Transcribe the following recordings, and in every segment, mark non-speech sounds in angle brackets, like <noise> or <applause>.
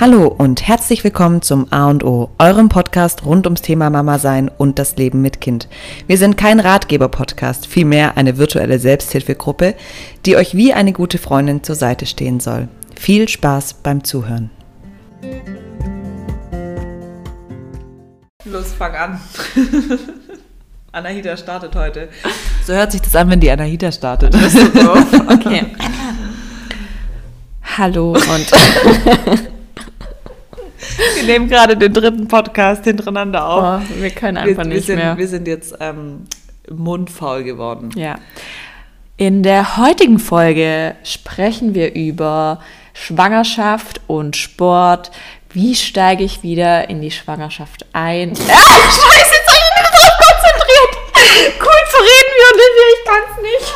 Hallo und herzlich willkommen zum A und O, eurem Podcast rund ums Thema Mama sein und das Leben mit Kind. Wir sind kein Ratgeber-Podcast, vielmehr eine virtuelle Selbsthilfegruppe, die euch wie eine gute Freundin zur Seite stehen soll. Viel Spaß beim Zuhören. Los, fang an. <laughs> Anahita startet heute. So hört sich das an, wenn die Anahita startet. Das ist so. <laughs> Okay. Hallo und <laughs> Wir nehmen gerade den dritten Podcast hintereinander auf. Oh, wir können einfach wir, nicht wir sind, mehr. Wir sind jetzt ähm, mundfaul geworden. Ja. In der heutigen Folge sprechen wir über Schwangerschaft und Sport. Wie steige ich wieder in die Schwangerschaft ein? Ah, scheiße, jetzt habe ich mich drauf konzentriert. Cool zu reden wie Olivia, ich kann es nicht.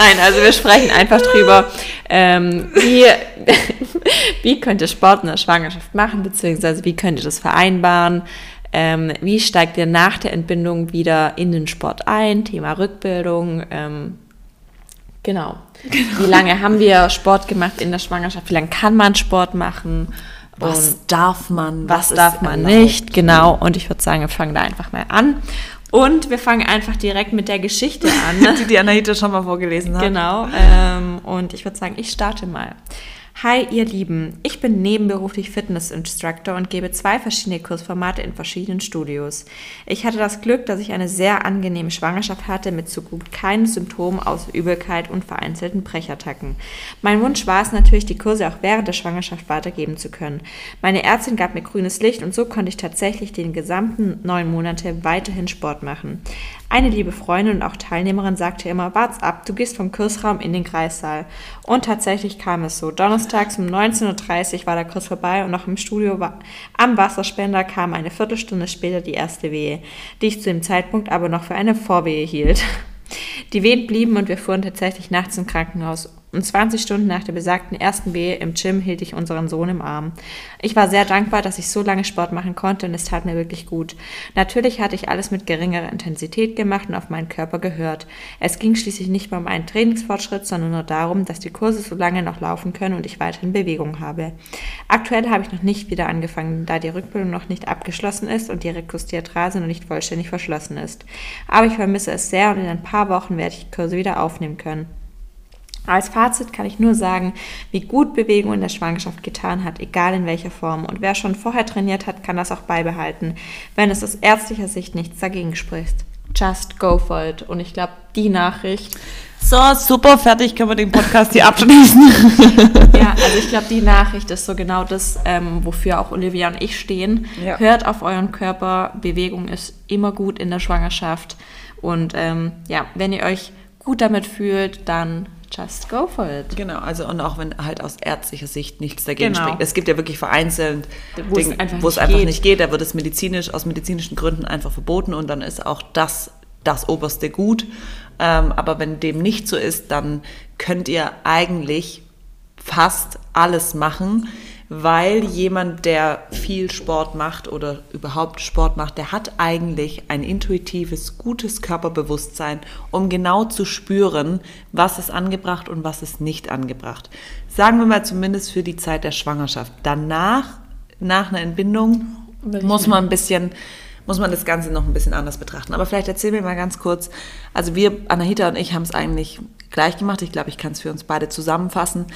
Nein, also wir sprechen einfach drüber, ähm, wie, <laughs> wie könnt ihr Sport in der Schwangerschaft machen, beziehungsweise wie könnt ihr das vereinbaren, ähm, wie steigt ihr nach der Entbindung wieder in den Sport ein, Thema Rückbildung, ähm, genau. Wie lange haben wir Sport gemacht in der Schwangerschaft, wie lange kann man Sport machen? Was darf man? was ist darf man erlaubt? nicht, genau. Und ich würde sagen, wir fangen da einfach mal an. Und wir fangen einfach direkt mit der Geschichte an. <laughs> Die die Anahita schon mal vorgelesen hat. Genau. Ähm, und ich würde sagen, ich starte mal. Hi, ihr Lieben. Ich bin nebenberuflich Fitness-Instructor und gebe zwei verschiedene Kursformate in verschiedenen Studios. Ich hatte das Glück, dass ich eine sehr angenehme Schwangerschaft hatte mit so gut keinen Symptomen außer Übelkeit und vereinzelten Brechattacken. Mein Wunsch war es natürlich, die Kurse auch während der Schwangerschaft weitergeben zu können. Meine Ärztin gab mir grünes Licht und so konnte ich tatsächlich den gesamten neun Monate weiterhin Sport machen. Eine liebe Freundin und auch Teilnehmerin sagte immer, wart's ab, du gehst vom Kursraum in den Kreissaal. Und tatsächlich kam es so. Donnerstags um 19.30 Uhr war der Kurs vorbei und noch im Studio am Wasserspender kam eine Viertelstunde später die erste Wehe, die ich zu dem Zeitpunkt aber noch für eine Vorwehe hielt. Die Wehen blieben und wir fuhren tatsächlich nachts im Krankenhaus. Und 20 Stunden nach der besagten ersten Wehe im Gym hielt ich unseren Sohn im Arm. Ich war sehr dankbar, dass ich so lange Sport machen konnte und es tat mir wirklich gut. Natürlich hatte ich alles mit geringerer Intensität gemacht und auf meinen Körper gehört. Es ging schließlich nicht mehr um einen Trainingsfortschritt, sondern nur darum, dass die Kurse so lange noch laufen können und ich weiterhin Bewegung habe. Aktuell habe ich noch nicht wieder angefangen, da die Rückbildung noch nicht abgeschlossen ist und die Rektusdiatrase noch nicht vollständig verschlossen ist. Aber ich vermisse es sehr und in ein paar Wochen werde ich die Kurse wieder aufnehmen können. Als Fazit kann ich nur sagen, wie gut Bewegung in der Schwangerschaft getan hat, egal in welcher Form. Und wer schon vorher trainiert hat, kann das auch beibehalten, wenn es aus ärztlicher Sicht nichts dagegen spricht. Just go for it. Und ich glaube, die Nachricht, So, super, fertig, können wir den Podcast hier abschließen. <laughs> ja, <laughs> also ich glaube, die Nachricht ist so genau das, ähm, wofür auch Olivia und ich stehen. Ja. Hört auf euren Körper. Bewegung ist immer gut in der Schwangerschaft. Und ähm, ja, wenn ihr euch gut damit fühlt, dann just go for it. Genau, also und auch wenn halt aus ärztlicher Sicht nichts dagegen Genau. spricht. Es gibt ja wirklich vereinzelt Wo es Dinge, einfach wo es nicht einfach geht. nicht geht, da wird es medizinisch, aus medizinischen Gründen einfach verboten und dann ist auch das das oberste Gut. Ähm, aber wenn dem nicht so ist, dann könnt ihr eigentlich fast alles machen, weil jemand, der viel Sport macht oder überhaupt Sport macht, der hat eigentlich ein intuitives, gutes Körperbewusstsein, um genau zu spüren, was ist angebracht und was ist nicht angebracht. Sagen wir mal zumindest für die Zeit der Schwangerschaft. Danach, nach einer Entbindung, muss man ein bisschen muss man das Ganze noch ein bisschen anders betrachten. Aber vielleicht erzähl mir mal ganz kurz. Also wir, Anahita und ich, haben es eigentlich gleich gemacht. Ich glaube, ich kann es für uns beide zusammenfassen.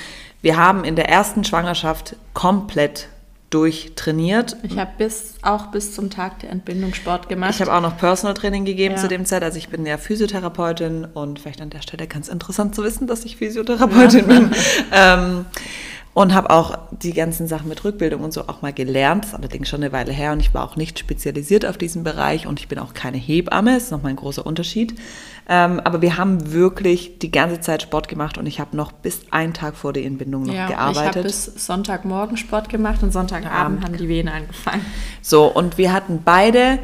Wir haben in der ersten Schwangerschaft komplett durchtrainiert. Ich habe bis, auch bis zum Tag der Entbindung Sport gemacht. Ich habe auch noch Personal Training gegeben Ja. zu dem Zeit. Also ich bin ja Physiotherapeutin und vielleicht an der Stelle ganz interessant zu wissen, dass ich Physiotherapeutin bin. <laughs> Ähm, und habe auch die ganzen Sachen mit Rückbildung und so auch mal gelernt. Das ist allerdings schon eine Weile her und ich war auch nicht spezialisiert auf diesen Bereich und ich bin auch keine Hebamme. Das ist nochmal ein großer Unterschied. Ähm, aber wir haben wirklich die ganze Zeit Sport gemacht und ich habe noch bis einen Tag vor der Entbindung noch ja, ich gearbeitet. habe bis Sonntagmorgen Sport gemacht und Sonntagabend haben die Wehen angefangen. So, und wir hatten beide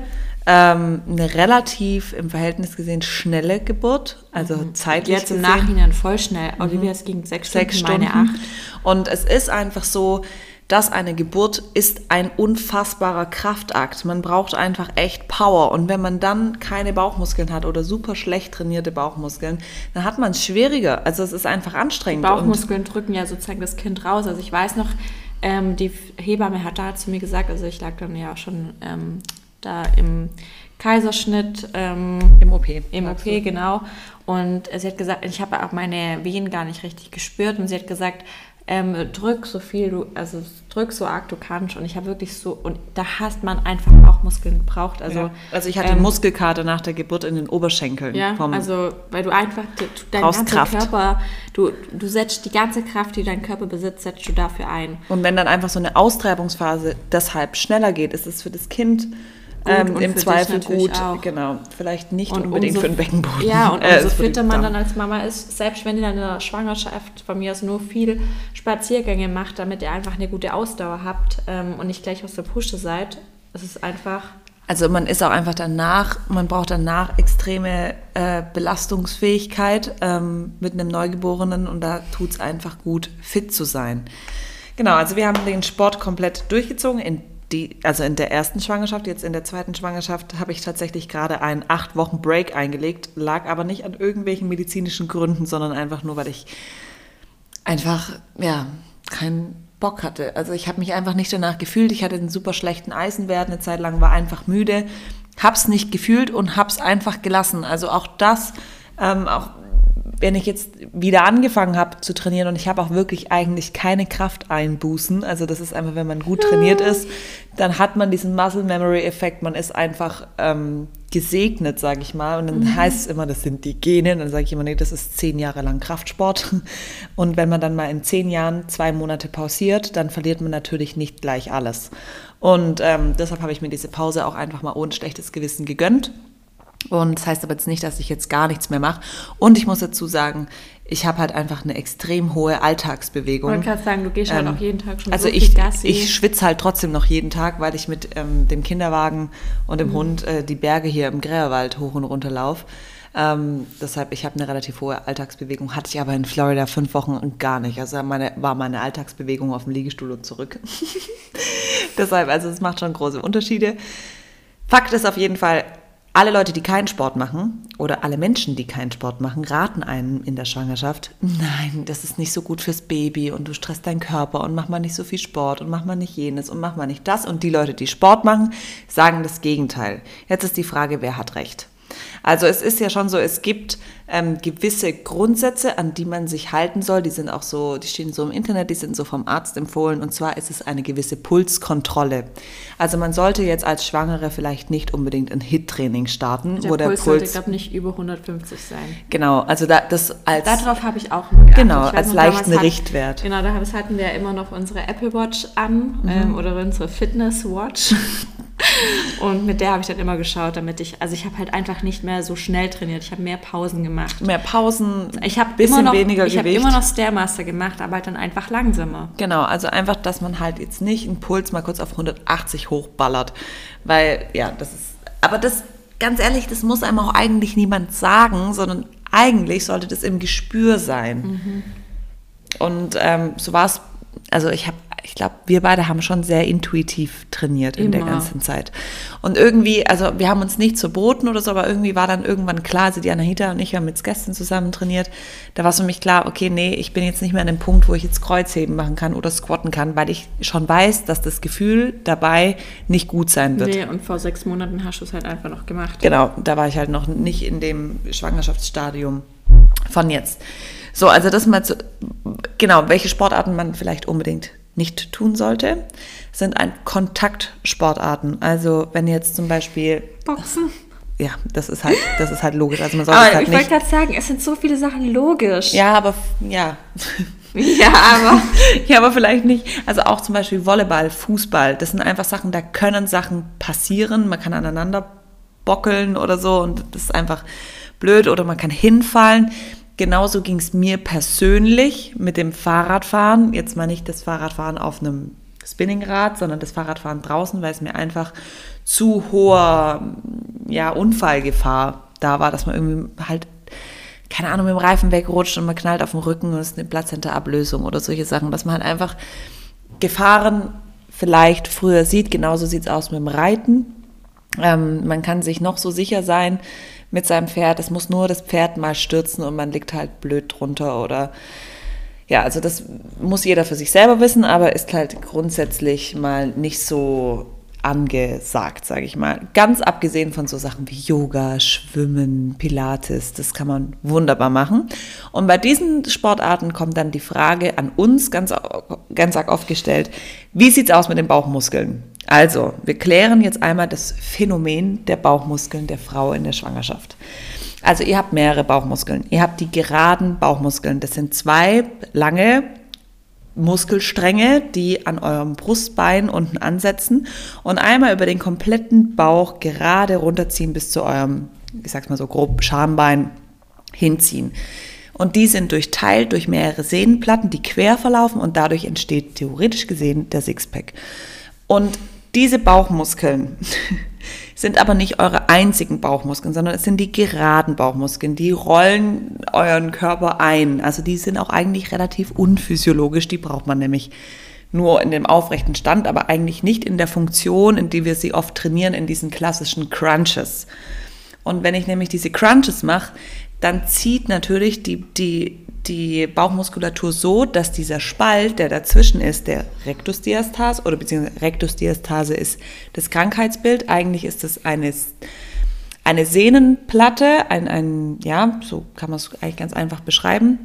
ähm, eine relativ im Verhältnis gesehen schnelle Geburt, also zeitlich Jetzt im gesehen. Nachhinein voll schnell. Olivia, es ging sechs Stunden, sechs Stunden. meine acht. Und es ist einfach so, dass eine Geburt ist ein unfassbarer Kraftakt. Man braucht einfach echt Power. Und wenn man dann keine Bauchmuskeln hat oder super schlecht trainierte Bauchmuskeln, dann hat man es schwieriger. Also es ist einfach anstrengend. Und Bauchmuskeln drücken ja sozusagen das Kind raus. Also ich weiß noch, ähm, die Hebamme hat da zu mir gesagt, also ich lag dann ja schon ähm, da im Kaiserschnitt. Ähm, Im OP. Im OP, du? genau. Und sie hat gesagt, ich habe auch meine Wehen gar nicht richtig gespürt und sie hat gesagt, ähm, drück so viel du, also drück so arg du kannst. Und ich habe wirklich so, und da hast man einfach auch Muskeln gebraucht. Also, ja. also ich hatte ähm, Muskelkater nach der Geburt in den Oberschenkeln. Ja, also weil du einfach, du, dein ganzer Kraft. Körper, du, du setzt die ganze Kraft, die dein Körper besitzt, setzt du dafür ein. Und wenn dann einfach so eine Austreibungsphase deshalb schneller geht, ist es für das Kind ähm, im Zweifel gut. Auch. Genau, vielleicht nicht und unbedingt umso, für den Beckenboden. Ja, und <laughs> umso äh, fitter man dann als Mama ist, selbst wenn ihr dann in der Schwangerschaft von mir aus nur viel Spaziergänge macht, damit ihr einfach eine gute Ausdauer habt ähm, und nicht gleich aus der Pusche seid. Es ist einfach. Also man ist auch einfach danach, man braucht danach extreme äh, Belastungsfähigkeit ähm, mit einem Neugeborenen und da tut es einfach gut, fit zu sein. Genau, also wir haben den Sport komplett durchgezogen in die, also in der ersten Schwangerschaft, jetzt in der zweiten Schwangerschaft, habe ich tatsächlich gerade einen acht Wochen Break eingelegt, lag aber nicht an irgendwelchen medizinischen Gründen, sondern einfach nur, weil ich einfach, ja, keinen Bock hatte. Also ich habe mich einfach nicht danach gefühlt. Ich hatte einen super schlechten Eisenwert, eine Zeit lang war einfach müde, hab's nicht gefühlt und hab's einfach gelassen. Also auch das, ähm, auch wenn ich jetzt wieder angefangen habe zu trainieren und ich habe auch wirklich eigentlich keine Kraft einbußen, also das ist einfach, wenn man gut trainiert ist, dann hat man diesen Muscle Memory Effekt, man ist einfach ähm, gesegnet, sage ich mal. Und dann mhm. heißt es immer, das sind die Gene. Dann sage ich immer, nee, das ist zehn Jahre lang Kraftsport. <laughs> Und wenn man dann mal in zehn Jahren zwei Monate pausiert, dann verliert man natürlich nicht gleich alles. Und ähm, deshalb habe ich mir diese Pause auch einfach mal ohne schlechtes Gewissen gegönnt. Und das heißt aber jetzt nicht, dass ich jetzt gar nichts mehr mache. Und ich muss dazu sagen, ich habe halt einfach eine extrem hohe Alltagsbewegung. Man kann sagen, du gehst halt ähm, auch jeden Tag schon also so ich, Gassi. ich schwitze halt trotzdem noch jeden Tag, weil ich mit ähm, dem Kinderwagen und dem mhm. Hund äh, die Berge hier im Gräerwald hoch und runter laufe. Ähm, deshalb, ich habe eine relativ hohe Alltagsbewegung, hatte ich aber in Florida fünf Wochen gar nicht. Also meine, war meine Alltagsbewegung auf dem Liegestuhl und zurück. <laughs> deshalb, also es macht schon große Unterschiede. Fakt ist auf jeden Fall, alle Leute, die keinen Sport machen oder alle Menschen, die keinen Sport machen, raten einem in der Schwangerschaft, nein, das ist nicht so gut fürs Baby und du stresst deinen Körper und mach mal nicht so viel Sport und mach mal nicht jenes und mach mal nicht das. Und die Leute, die Sport machen, sagen das Gegenteil. Jetzt ist die Frage, wer hat recht? Also es ist ja schon so, es gibt ähm, gewisse Grundsätze, an die man sich halten soll. Die sind auch so, die stehen so im Internet, die sind so vom Arzt empfohlen. Und zwar ist es eine gewisse Pulskontrolle. Also man sollte jetzt als Schwangere vielleicht nicht unbedingt ein HIT-Training starten, der wo der Puls, Puls sollte, glaube nicht über 150 sein. Genau, also da, das als darauf habe ich auch geachtet. Genau, als leichten Richtwert. Genau, da hatten wir immer noch unsere Apple Watch an mhm. ähm, oder unsere Fitness Watch. <laughs> Und mit der habe ich dann immer geschaut, damit ich, also ich habe halt einfach nicht mehr so schnell trainiert. Ich habe mehr Pausen gemacht. Mehr Pausen, ich habe bisschen noch, weniger ich Gewicht. Ich habe immer noch Stairmaster gemacht, aber halt dann einfach langsamer. Genau, also einfach, dass man halt jetzt nicht einen Puls mal kurz auf 180 hochballert, weil ja, das ist, aber das, ganz ehrlich, das muss einem auch eigentlich niemand sagen, sondern eigentlich sollte das im Gespür sein. Mhm. Und ähm, so war es, also ich habe ich glaube, wir beide haben schon sehr intuitiv trainiert in Immer. der ganzen Zeit. Und irgendwie, also wir haben uns nicht verboten oder so, aber irgendwie war dann irgendwann klar, also die Anahita und ich haben mit gestern zusammen trainiert, da war es für mich klar, okay, nee, ich bin jetzt nicht mehr an dem Punkt, wo ich jetzt Kreuzheben machen kann oder squatten kann, weil ich schon weiß, dass das Gefühl dabei nicht gut sein wird. Nee, und vor sechs Monaten hast du es halt einfach noch gemacht. Genau, da war ich halt noch nicht in dem Schwangerschaftsstadium von jetzt. So, also das mal zu, genau, welche Sportarten man vielleicht unbedingt nicht tun sollte, sind ein Kontaktsportarten. Also wenn jetzt zum Beispiel Boxen. Ja, das ist halt, das ist halt logisch. Also man sollte aber halt ich wollte gerade sagen, es sind so viele Sachen logisch. Ja, aber ja. Ja, aber. <laughs> ja, aber vielleicht nicht. Also auch zum Beispiel Volleyball, Fußball, das sind einfach Sachen, da können Sachen passieren. Man kann aneinander bockeln oder so und das ist einfach blöd oder man kann hinfallen. Genauso ging es mir persönlich mit dem Fahrradfahren. Jetzt mal nicht das Fahrradfahren auf einem Spinningrad, sondern das Fahrradfahren draußen, weil es mir einfach zu hoher ja, Unfallgefahr da war, dass man irgendwie halt, keine Ahnung, mit dem Reifen wegrutscht und man knallt auf den Rücken und es ist eine Plazenta-Ablösung oder solche Sachen, dass man halt einfach Gefahren vielleicht früher sieht. Genauso sieht es aus mit dem Reiten. Ähm, man kann sich noch so sicher sein, mit seinem Pferd. Es muss nur das Pferd mal stürzen und man liegt halt blöd drunter oder ja, also das muss jeder für sich selber wissen, aber ist halt grundsätzlich mal nicht so angesagt, sage ich mal. Ganz abgesehen von so Sachen wie Yoga, Schwimmen, Pilates, das kann man wunderbar machen. Und bei diesen Sportarten kommt dann die Frage an uns ganz, ganz arg oft gestellt, wie sieht's aus mit den Bauchmuskeln? Also, wir klären jetzt einmal das Phänomen der Bauchmuskeln der Frau in der Schwangerschaft. Also ihr habt mehrere Bauchmuskeln. Ihr habt die geraden Bauchmuskeln. Das sind zwei lange Muskelstränge, die an eurem Brustbein unten ansetzen und einmal über den kompletten Bauch gerade runterziehen bis zu eurem, ich sag's mal so grob, Schambein hinziehen. Und die sind durchteilt durch mehrere Sehnenplatten, die quer verlaufen und dadurch entsteht theoretisch gesehen der Sixpack. Und diese Bauchmuskeln <laughs> sind aber nicht eure einzigen Bauchmuskeln, sondern es sind die geraden Bauchmuskeln. Die rollen euren Körper ein. Also die sind auch eigentlich relativ unphysiologisch. Die braucht man nämlich nur in dem aufrechten Stand, aber eigentlich nicht in der Funktion, in die wir sie oft trainieren, in diesen klassischen Crunches. Und wenn ich nämlich diese Crunches mache, dann zieht natürlich die, die, die Bauchmuskulatur so, dass dieser Spalt, der dazwischen ist, der Rectusdiastase oder beziehungsweise Rectusdiastase ist das Krankheitsbild. Eigentlich ist es eine, eine Sehnenplatte, ein, ein, ja, so kann man es eigentlich ganz einfach beschreiben,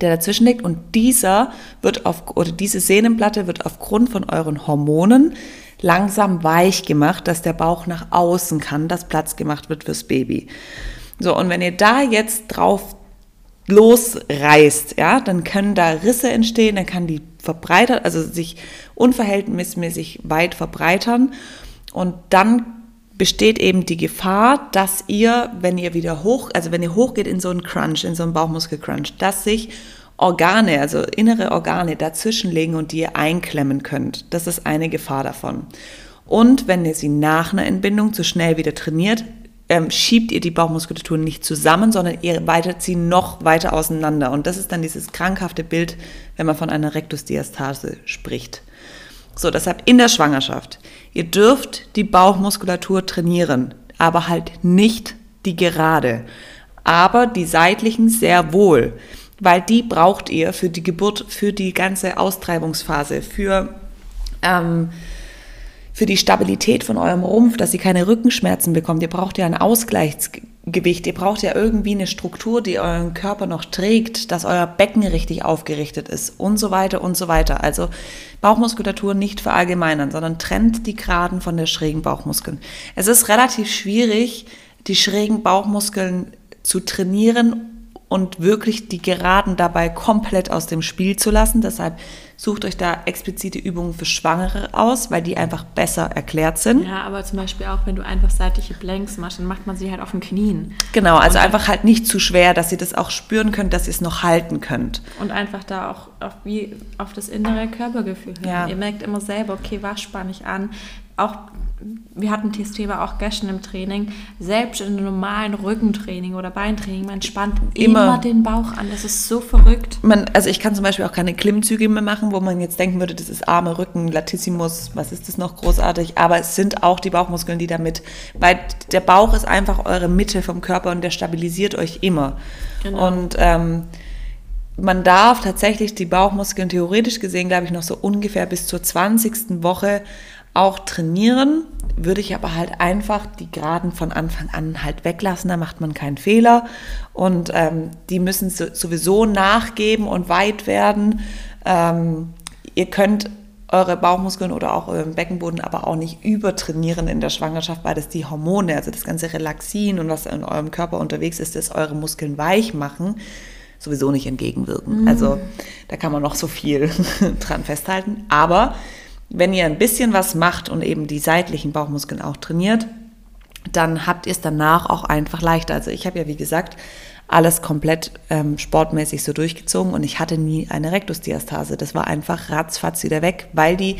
der dazwischen liegt. Und dieser wird auf, oder diese Sehnenplatte wird aufgrund von euren Hormonen langsam weich gemacht, dass der Bauch nach außen kann, dass Platz gemacht wird fürs Baby. So, und wenn ihr da jetzt drauf losreißt, ja, dann können da Risse entstehen, dann kann die verbreitert, also sich unverhältnismäßig weit verbreitern und dann besteht eben die Gefahr, dass ihr, wenn ihr wieder hoch, also wenn ihr hochgeht in so einen Crunch, in so einen Bauchmuskelcrunch, dass sich Organe, also innere Organe dazwischenlegen und die ihr einklemmen könnt. Das ist eine Gefahr davon. Und wenn ihr sie nach einer Entbindung zu schnell wieder trainiert, ähm, schiebt ihr die Bauchmuskulatur nicht zusammen, sondern ihr weitet sie noch weiter auseinander. Und das ist dann dieses krankhafte Bild, wenn man von einer Rektusdiastase spricht. So, deshalb in der Schwangerschaft. Ihr dürft die Bauchmuskulatur trainieren, aber halt nicht die gerade, aber die seitlichen sehr wohl, weil die braucht ihr für die Geburt, für die ganze Austreibungsphase, für ähm, für die Stabilität von eurem Rumpf, dass ihr keine Rückenschmerzen bekommt. Ihr braucht ja ein Ausgleichsgewicht. Ihr braucht ja irgendwie eine Struktur, die euren Körper noch trägt, dass euer Becken richtig aufgerichtet ist und so weiter und so weiter. Also Bauchmuskulatur nicht verallgemeinern, sondern trennt die Geraden von der schrägen Bauchmuskeln. Es ist relativ schwierig, die schrägen Bauchmuskeln zu trainieren und wirklich die Geraden dabei komplett aus dem Spiel zu lassen. Deshalb sucht euch da explizite Übungen für Schwangere aus, weil die einfach besser erklärt sind. Ja, aber zum Beispiel auch, wenn du einfach seitliche Blanks machst, dann macht man sie halt auf den Knien. Genau, also und einfach halt nicht zu schwer, dass ihr das auch spüren könnt, dass ihr es noch halten könnt. Und einfach da auch auf, wie auf das innere Körpergefühl hören. Ja. Ihr merkt immer selber, okay, was spanne ich an? Auch wir hatten das Thema auch gestern im Training, selbst in einem normalen Rückentraining oder Beintraining, man spannt immer, immer den Bauch an. Das ist so verrückt. Man, also ich kann zum Beispiel auch keine Klimmzüge mehr machen, wo man jetzt denken würde, das ist Arme, Rücken, Latissimus, was ist das noch großartig. Aber es sind auch die Bauchmuskeln, die damit, weil der Bauch ist einfach eure Mitte vom Körper und der stabilisiert euch immer. Genau. Und ähm, man darf tatsächlich die Bauchmuskeln theoretisch gesehen, glaube ich, noch so ungefähr bis zur 20. Woche auch trainieren, würde ich aber halt einfach die Geraden von Anfang an halt weglassen, da macht man keinen Fehler und ähm, die müssen sowieso nachgeben und weit werden. Ähm, ihr könnt eure Bauchmuskeln oder auch euren Beckenboden aber auch nicht übertrainieren in der Schwangerschaft, weil das die Hormone, also das ganze Relaxin und was in eurem Körper unterwegs ist, das eure Muskeln weich machen, sowieso nicht entgegenwirken. Mhm. Also da kann man noch so viel <laughs> dran festhalten. Aber wenn ihr ein bisschen was macht und eben die seitlichen Bauchmuskeln auch trainiert, dann habt ihr es danach auch einfach leichter. Also ich habe ja, wie gesagt, alles komplett ähm, sportmäßig so durchgezogen und ich hatte nie eine Rektusdiastase. Das war einfach ratzfatz wieder weg, weil die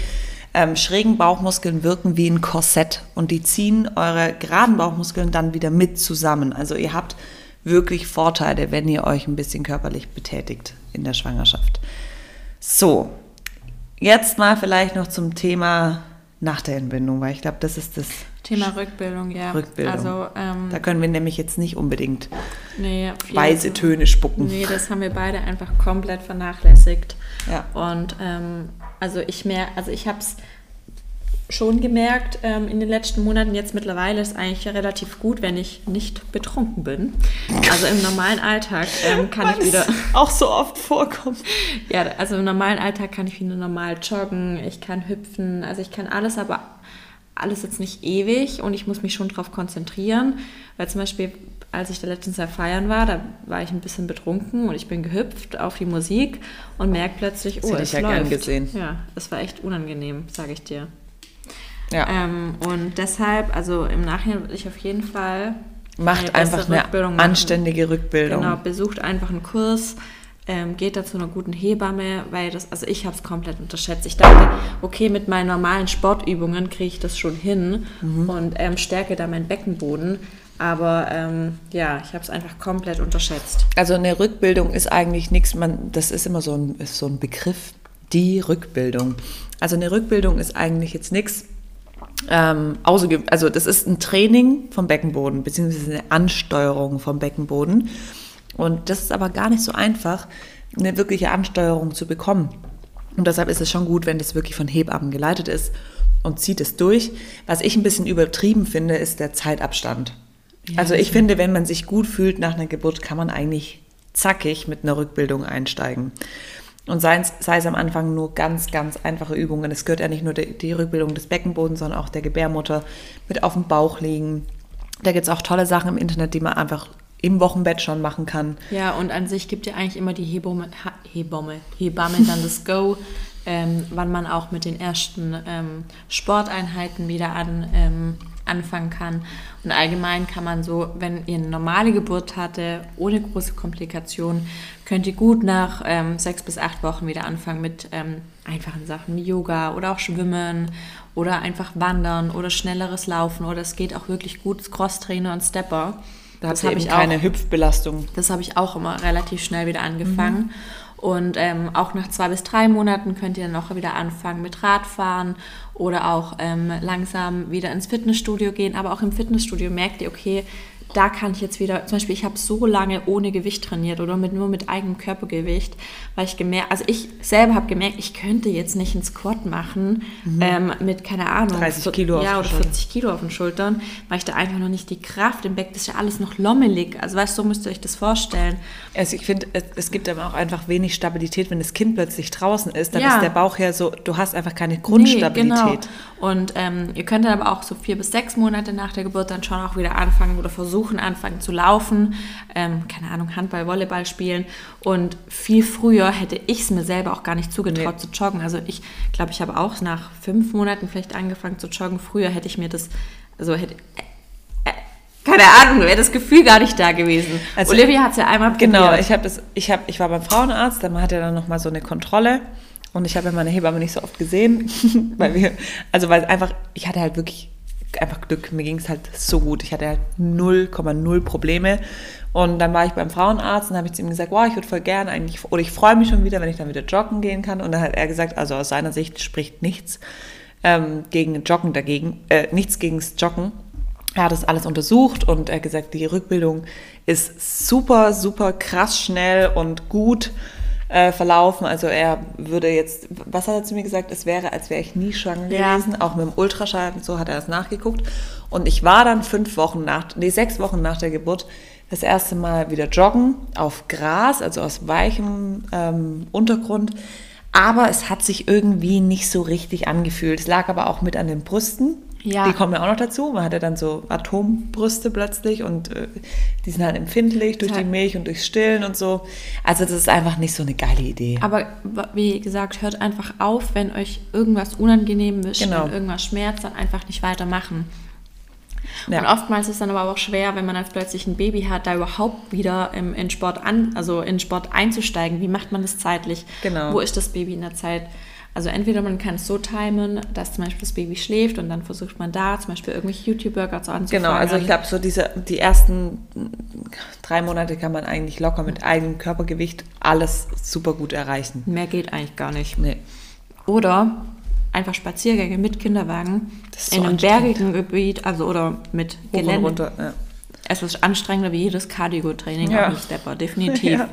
ähm, schrägen Bauchmuskeln wirken wie ein Korsett und die ziehen eure geraden Bauchmuskeln dann wieder mit zusammen. Also ihr habt wirklich Vorteile, wenn ihr euch ein bisschen körperlich betätigt in der Schwangerschaft. So, Jetzt mal vielleicht noch zum Thema nach der Entbindung, weil ich glaube, das ist das Thema Rückbildung, ja. Rückbildung. Also, ähm, Da können wir nämlich jetzt nicht unbedingt nee, weiße Töne spucken. Nee, das haben wir beide einfach komplett vernachlässigt. Ja. Und ähm, also ich mehr, also ich habe es schon gemerkt ähm, in den letzten Monaten. Jetzt mittlerweile ist eigentlich relativ gut, wenn ich nicht betrunken bin. Also im normalen Alltag ähm, kann ich wieder. <laughs> auch so oft vorkommt. Ja, also im normalen Alltag kann ich wieder normal joggen, ich kann hüpfen, also ich kann alles, aber alles jetzt nicht ewig und ich muss mich schon darauf konzentrieren, weil zum Beispiel, als ich da letztens Jahr feiern war, da war ich ein bisschen betrunken und ich bin gehüpft auf die Musik und merke plötzlich, oh, hätte es ich ja läuft. gern gesehen. Ja, das war echt unangenehm, sage ich dir. Ja. Ähm, und deshalb, also im Nachhinein würde ich auf jeden Fall Macht eine einfach eine Rückbildung machen. anständige Rückbildung. Genau, besucht einfach einen Kurs, ähm, geht da zu einer guten Hebamme, weil das, also ich habe es komplett unterschätzt. Ich dachte, okay, mit meinen normalen Sportübungen kriege ich das schon hin Mhm. und ähm, stärke da meinen Beckenboden. Aber ähm, ja, ich habe es einfach komplett unterschätzt. Also eine Rückbildung ist eigentlich nichts, man, das ist immer so ein, so ein Begriff, die Rückbildung. Also eine Rückbildung ist eigentlich jetzt nichts, ähm, also das ist ein Training vom Beckenboden, beziehungsweise eine Ansteuerung vom Beckenboden. Und das ist aber gar nicht so einfach, eine wirkliche Ansteuerung zu bekommen. Und deshalb ist es schon gut, wenn das wirklich von Hebammen geleitet ist und zieht es durch. Was ich ein bisschen übertrieben finde, ist der Zeitabstand. also ich finde, wenn man sich gut fühlt nach einer Geburt, kann man eigentlich zackig mit einer Rückbildung einsteigen. Und sei es, sei es am Anfang nur ganz, ganz einfache Übungen. Es gehört ja nicht nur die, die Rückbildung des Beckenbodens, sondern auch der Gebärmutter mit auf dem Bauch liegen. Da gibt es auch tolle Sachen im Internet, die man einfach im Wochenbett schon machen kann. Ja, und an sich gibt ja eigentlich immer die Hebamme, Hebamme, Hebamme dann das Go, ähm, wann man auch mit den ersten ähm, Sporteinheiten wieder an, ähm, anfangen kann. Und allgemein kann man so, wenn ihr eine normale Geburt hatte, ohne große Komplikationen, könnt ihr gut nach ähm, sechs bis acht Wochen wieder anfangen mit ähm, einfachen Sachen wie Yoga oder auch Schwimmen oder einfach Wandern oder schnelleres Laufen oder es geht auch wirklich gut Crosstrainer und Stepper. Da Das hat habe ich auch keine Hüpfbelastung. das habe ich auch immer relativ schnell wieder angefangen. Und ähm, auch nach zwei bis drei Monaten könnt ihr dann auch wieder anfangen mit Radfahren oder auch ähm, langsam wieder ins Fitnessstudio gehen. Aber auch im Fitnessstudio merkt ihr, okay, da kann ich jetzt wieder, zum Beispiel, ich habe so lange ohne Gewicht trainiert oder mit, nur mit eigenem Körpergewicht, weil ich gemerkt, also ich selber habe gemerkt, ich könnte jetzt nicht einen Squat machen ähm, mit, keine Ahnung, 30 so- Kilo auf ja, den oder Schultern. 40 Kilo auf den Schultern, weil ich da einfach noch nicht die Kraft im Becken, das ist ja alles noch lommelig. Also weißt du, so müsst ihr euch das vorstellen. Also ich finde, es, gibt aber auch einfach wenig Stabilität, wenn das Kind plötzlich draußen ist. Dann Ja. ist der Bauch ja so, du hast einfach keine Nee, Grundstabilität. genau. Und ähm, ihr könnt dann aber auch so vier bis sechs Monate nach der Geburt dann schon auch wieder anfangen oder versuchen, anfangen zu laufen. Ähm, keine Ahnung, Handball, Volleyball spielen. Und viel früher hätte ich es mir selber auch gar nicht zugetraut Nee. zu joggen. Also ich glaube, ich habe auch nach fünf Monaten vielleicht angefangen zu joggen. Früher hätte ich mir das, also hätte, äh, keine Ahnung, wäre das Gefühl gar nicht da gewesen. Also- Olivia hat es ja einmal probiert. Genau, ich habe das, ich habe, ich war beim Frauenarzt, dann hat er dann noch mal so eine Kontrolle und ich habe ja meine Hebamme nicht so oft gesehen, <laughs> weil wir, also weil einfach, ich hatte halt wirklich einfach Glück, mir ging es halt so gut, ich hatte halt 0,0 Probleme. Und dann war ich beim Frauenarzt und habe ich zu ihm gesagt, wow, ich würde voll gern eigentlich, oder ich freue mich schon wieder, wenn ich dann wieder joggen gehen kann. Und dann hat er gesagt, also aus seiner Sicht spricht nichts ähm, gegen Joggen dagegen, äh, nichts gegens Joggen. Er hat das alles untersucht und er hat gesagt, die Rückbildung ist super, super krass schnell und gut äh, verlaufen. Also er würde jetzt, was hat er zu mir gesagt? Es wäre, als wäre ich nie schwanger Ja. gewesen. Auch mit dem Ultraschall und so hat er das nachgeguckt. Und ich war dann fünf Wochen nach, nee, sechs Wochen nach der Geburt das erste Mal wieder joggen auf Gras, also aus weichem ähm, Untergrund. Aber es hat sich irgendwie nicht so richtig angefühlt. Es lag aber auch mit an den Brüsten. Ja. Die kommen ja auch noch dazu. Man hat ja dann so Atombrüste plötzlich und äh, die sind halt empfindlich durch die. Milch und durchs Stillen und so. Also das ist einfach nicht so eine geile Idee. Aber wie gesagt, hört einfach auf, wenn euch irgendwas unangenehm ist, Genau. wenn irgendwas schmerzt, dann einfach nicht weitermachen. Ja. Und oftmals ist es dann aber auch schwer, wenn man dann plötzlich ein Baby hat, da überhaupt wieder im, in Sport an, also in Sport einzusteigen. Wie macht man das zeitlich? Genau. Wo ist das Baby in der Zeit? Also entweder man kann es so timen, dass zum Beispiel das Baby schläft und dann versucht man da zum Beispiel irgendwelche YouTube-Workouts anzufangen. Genau, also ich glaube, so diese, die ersten drei Monate kann man eigentlich locker mit eigenem Körpergewicht alles super gut erreichen. Mehr geht eigentlich gar nicht. Nee. Oder einfach Spaziergänge mit Kinderwagen so in einem bergigen Gebiet, also oder mit Hoch Gelände. runter. Ja. Es ist anstrengender wie jedes Cardio-Training Ja. auf dem Stepper, definitiv. Ja.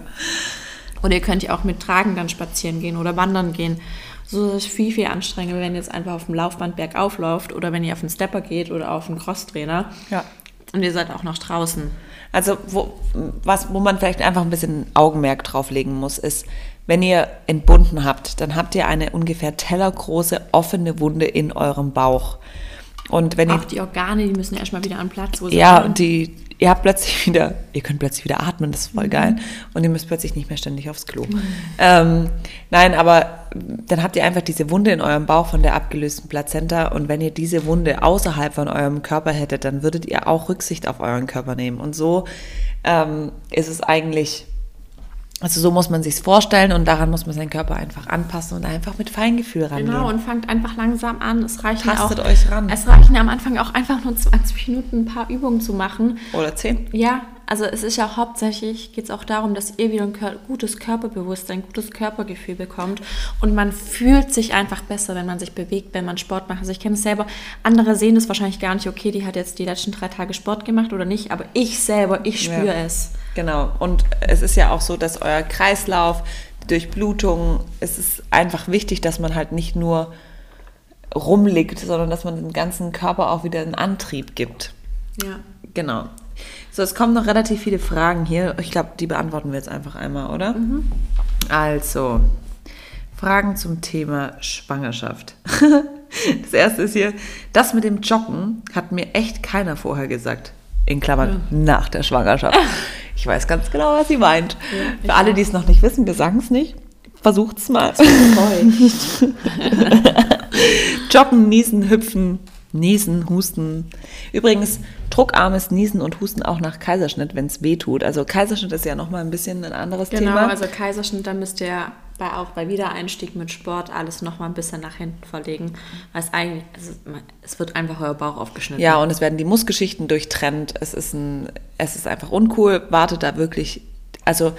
Oder ihr könnt ja auch mit Tragen dann spazieren gehen oder wandern gehen. So ist es viel, viel anstrengender, wenn ihr jetzt einfach auf dem Laufband bergauf lauft oder wenn ihr auf den Stepper geht oder auf einen Crosstrainer. Ja. Und ihr seid auch noch draußen. Also wo, was, wo man vielleicht einfach ein bisschen Augenmerk drauflegen muss, ist, wenn ihr entbunden habt, dann habt ihr eine ungefähr tellergroße offene Wunde in eurem Bauch. Und wenn ihr Auch die Organe, die müssen erstmal wieder an Platz, wo sie Ja, und die, ihr habt plötzlich <laughs> wieder, ihr könnt plötzlich wieder atmen, das ist Mhm. voll geil. Und ihr müsst plötzlich nicht mehr ständig aufs Klo. Ähm, nein, aber dann habt ihr einfach diese Wunde in eurem Bauch von der abgelösten Plazenta. Und wenn ihr diese Wunde außerhalb von eurem Körper hättet, dann würdet ihr auch Rücksicht auf euren Körper nehmen. Und so ähm, ist es eigentlich, also so muss man sich's vorstellen und daran muss man seinen Körper einfach anpassen und einfach mit Feingefühl rangehen. Genau, und fangt einfach langsam an. Es reichen Tastet auch, euch ran. Es reichen am Anfang auch einfach nur 20 Minuten ein paar Übungen zu machen. Oder zehn. Ja, also es ist ja hauptsächlich, geht es auch darum, dass ihr wieder ein gutes Körperbewusstsein, ein gutes Körpergefühl bekommt und man fühlt sich einfach besser, wenn man sich bewegt, wenn man Sport macht. Also ich kenne es selber, andere sehen es wahrscheinlich gar nicht, okay, die hat jetzt die letzten drei Tage Sport gemacht oder nicht, aber ich selber, ich spüre Ja. es. Genau. Und es ist ja auch so, dass euer Kreislauf, die Durchblutung, es ist einfach wichtig, dass man halt nicht nur rumliegt, sondern dass man dem ganzen Körper auch wieder einen Antrieb gibt. Ja. Genau. So, es kommen noch relativ viele Fragen hier. Ich glaube, die beantworten wir jetzt einfach einmal, oder? Also, Fragen zum Thema Schwangerschaft. <laughs> Das erste ist hier, das mit dem Joggen hat mir echt keiner vorher gesagt. In Klammern, nach der Schwangerschaft. <laughs> Ich weiß ganz genau, was sie meint. ich Für alle, die es noch nicht wissen, wir sagen es nicht. Versucht's mal. <laughs> Joggen, Niesen, Hüpfen, Niesen, Husten. Übrigens, druckarmes Niesen und Husten auch nach Kaiserschnitt, wenn es weh tut. Also Kaiserschnitt ist ja nochmal ein bisschen ein anderes Genau, Thema. also Kaiserschnitt, da müsst ihr bei, auch bei Wiedereinstieg mit Sport alles nochmal ein bisschen nach hinten verlegen, weil es eigentlich, also es wird einfach euer Bauch aufgeschnitten. ja, und es werden die Muskelgeschichten durchtrennt. Es ist, ein, es ist einfach uncool. Wartet da wirklich, also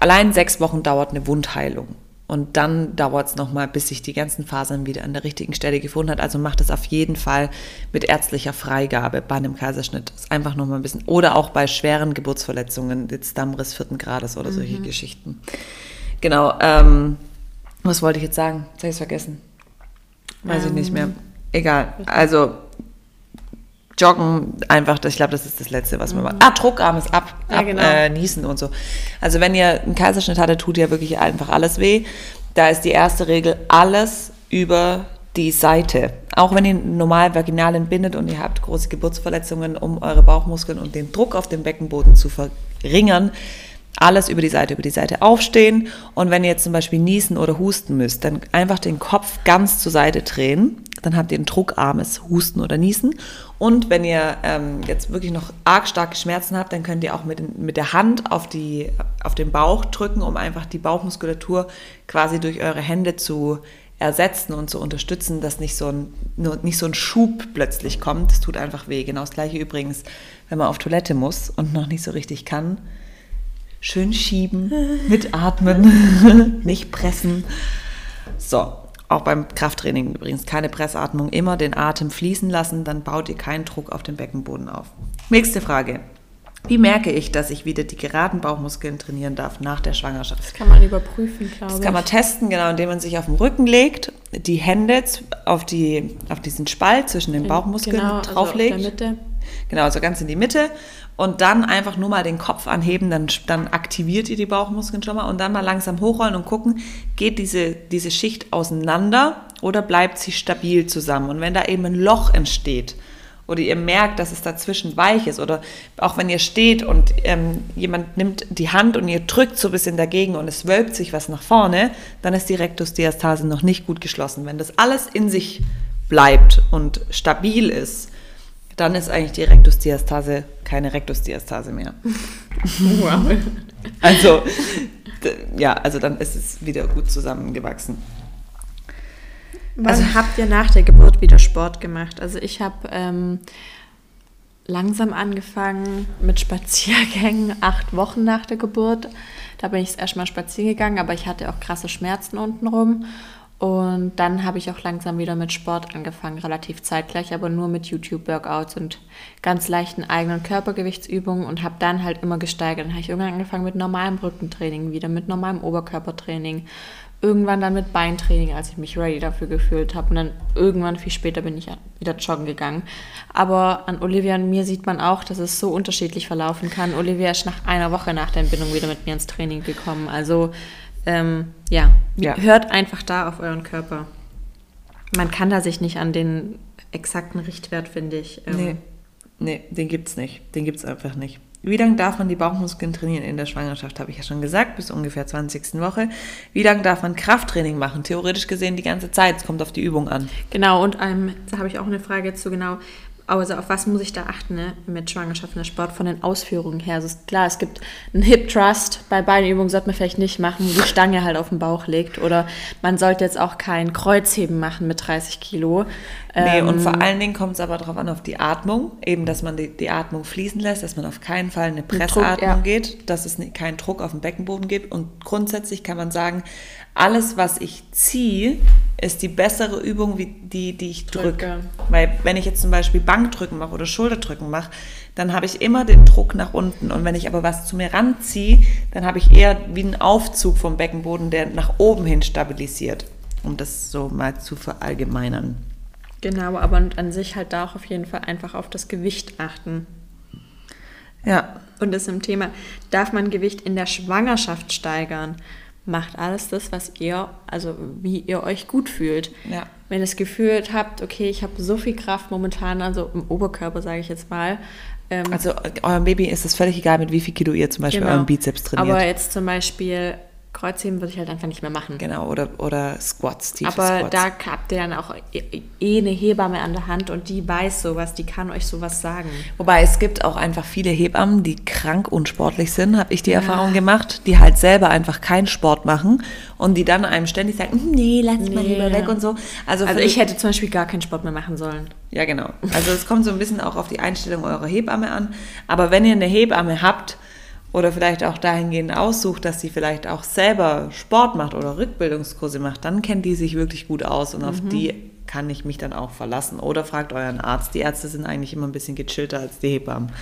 allein sechs Wochen dauert eine Wundheilung. Und dann dauert es nochmal, bis sich die ganzen Fasern wieder an der richtigen Stelle gefunden hat. Also macht es auf jeden Fall mit ärztlicher Freigabe bei einem Kaiserschnitt. Ist einfach nochmal ein bisschen. Oder auch bei schweren Geburtsverletzungen, jetzt Dammriss vierten Grades oder solche Geschichten. Genau. Ähm, was wollte ich jetzt sagen? Jetzt habe ich es vergessen. Weiß ich nicht mehr. Egal. Also Joggen einfach, ich glaube, das ist das Letzte, was man macht. Ah, Druckarm ist ab, Ja, ab genau. äh, niesen und so. Also wenn ihr einen Kaiserschnitt hattet, tut ja wirklich einfach alles weh. Da ist die erste Regel, alles über die Seite. Auch wenn ihr normal vaginal entbindet und ihr habt große Geburtsverletzungen, um eure Bauchmuskeln und den Druck auf dem Beckenboden zu verringern, alles über die Seite, über die Seite aufstehen. Und wenn ihr jetzt zum Beispiel niesen oder husten müsst, dann einfach den Kopf ganz zur Seite drehen. Dann habt ihr ein druckarmes Husten oder Niesen. Und wenn ihr ähm, jetzt wirklich noch arg starke Schmerzen habt, dann könnt ihr auch mit, den- mit der Hand auf, die, auf den Bauch drücken, um einfach die Bauchmuskulatur quasi durch eure Hände zu ersetzen und zu unterstützen, dass nicht so ein, nicht so ein Schub plötzlich kommt. Das tut einfach weh. Genau das gleiche übrigens, wenn man auf Toilette muss und noch nicht so richtig kann. Schön schieben, <laughs> mitatmen, <laughs> nicht pressen. So, auch beim Krafttraining übrigens keine Pressatmung, immer den Atem fließen lassen, dann baut ihr keinen Druck auf den Beckenboden auf. Nächste Frage. Wie merke ich, dass ich wieder die geraden Bauchmuskeln trainieren darf nach der Schwangerschaft? Das kann man überprüfen, glaube Das ich. kann man testen, genau, indem man sich auf den Rücken legt, die Hände auf, die, auf diesen Spalt zwischen den Bauchmuskeln genau, also drauflegt. auf der Mitte. Genau, so ganz in die Mitte. Und dann einfach nur mal den Kopf anheben, dann, dann aktiviert ihr die Bauchmuskeln schon mal und dann mal langsam hochrollen und gucken, geht diese, diese Schicht auseinander oder bleibt sie stabil zusammen? Und wenn da eben ein Loch entsteht oder ihr merkt, dass es dazwischen weich ist oder auch wenn ihr steht und ähm, jemand nimmt die Hand und ihr drückt so ein bisschen dagegen und es wölbt sich was nach vorne, dann ist die Rektusdiastase noch nicht gut geschlossen. Wenn das alles in sich bleibt und stabil ist, dann ist eigentlich die Rektusdiastase keine Rektusdiastase mehr. Wow. Also, ja, also dann ist es wieder gut zusammengewachsen. Wann Also- habt ihr nach der Geburt wieder Sport gemacht? Also ich habe ähm, langsam angefangen mit Spaziergängen, acht Wochen nach der Geburt. Da bin ich erstmal spazieren gegangen, aber ich hatte auch krasse Schmerzen untenrum. Und dann habe ich auch langsam wieder mit Sport angefangen, relativ zeitgleich, aber nur mit YouTube-Workouts und ganz leichten eigenen Körpergewichtsübungen und habe dann halt immer gesteigert. Dann habe ich irgendwann angefangen mit normalem Rückentraining wieder, mit normalem Oberkörpertraining. Irgendwann dann mit Beintraining, als ich mich ready dafür gefühlt habe. Und dann irgendwann, viel später, bin ich wieder joggen gegangen. Aber an Olivia und mir sieht man auch, dass es so unterschiedlich verlaufen kann. Olivia ist nach einer Woche nach der Entbindung wieder mit mir ins Training gekommen. Also ähm, ja. ja, hört einfach da auf euren Körper. Man kann da sich nicht an den exakten Richtwert, finde ich. Ähm, nee. nee, den gibt es nicht. Den gibt es einfach nicht. Wie lange darf man die Bauchmuskeln trainieren in der Schwangerschaft, habe ich ja schon gesagt, bis ungefähr 20. Woche. Wie lange darf man Krafttraining machen? Theoretisch gesehen die ganze Zeit. Es kommt auf die Übung an. Genau, und ähm, da habe ich auch eine Frage so genau. Also auf was muss ich da achten ne? mit Schwangerschaft und Sport von den Ausführungen her? Also klar, es gibt einen Hip Thrust, bei Beinübungen sollte man vielleicht nicht machen, wo die Stange halt auf dem Bauch liegt. Oder man sollte jetzt auch kein Kreuzheben machen mit 30 Kilo. Nee, ähm, und vor allen Dingen kommt es aber darauf an, auf die Atmung. Eben, dass man die, die Atmung fließen lässt, dass man auf keinen Fall eine Pressatmung ja. geht, dass es keinen Druck auf den Beckenboden gibt. Und grundsätzlich kann man sagen, alles, was ich ziehe, ist die bessere Übung wie die, die ich drücke. Drücke. Weil wenn ich jetzt zum Beispiel Bankdrücken mache oder Schulterdrücken mache, dann habe ich immer den Druck nach unten. Und wenn ich aber was zu mir ranziehe, dann habe ich eher wie einen Aufzug vom Beckenboden, der nach oben hin stabilisiert. Um das so mal zu verallgemeinern. Genau, aber an sich halt da auch auf jeden Fall einfach auf das Gewicht achten. Ja. Und das im Thema, darf man Gewicht in der Schwangerschaft steigern? macht alles das, was ihr, also wie ihr euch gut fühlt. Ja. Wenn ihr das Gefühl habt, okay, ich habe so viel Kraft momentan, also im Oberkörper sage ich jetzt mal. Ähm, also eurem Baby ist es völlig egal, mit wie viel Kilo ihr zum Beispiel genau. euren Bizeps trainiert. Aber jetzt zum Beispiel Kreuzheben würde ich halt einfach nicht mehr machen. Genau, oder, oder Squats, tiefe Aber Squats. da habt ihr dann auch eh, eh eine Hebamme an der Hand und die weiß sowas, die kann euch sowas sagen. Wobei es gibt auch einfach viele Hebammen, die krank und sportlich sind, habe ich die ja. Erfahrung gemacht, die halt selber einfach keinen Sport machen und die dann einem ständig sagen, hm, nee, lass nee. mal lieber weg und so. Also, also ich hätte zum Beispiel gar keinen Sport mehr machen sollen. Ja, genau. Also es kommt so ein bisschen auch auf die Einstellung eurer Hebamme an. Aber wenn ihr eine Hebamme habt, oder vielleicht auch dahingehend aussucht, dass sie vielleicht auch selber Sport macht oder Rückbildungskurse macht, dann kennt die sich wirklich gut aus und mhm. auf die kann ich mich dann auch verlassen. Oder fragt euren Arzt. Die Ärzte sind eigentlich immer ein bisschen gechillter als die Hebammen.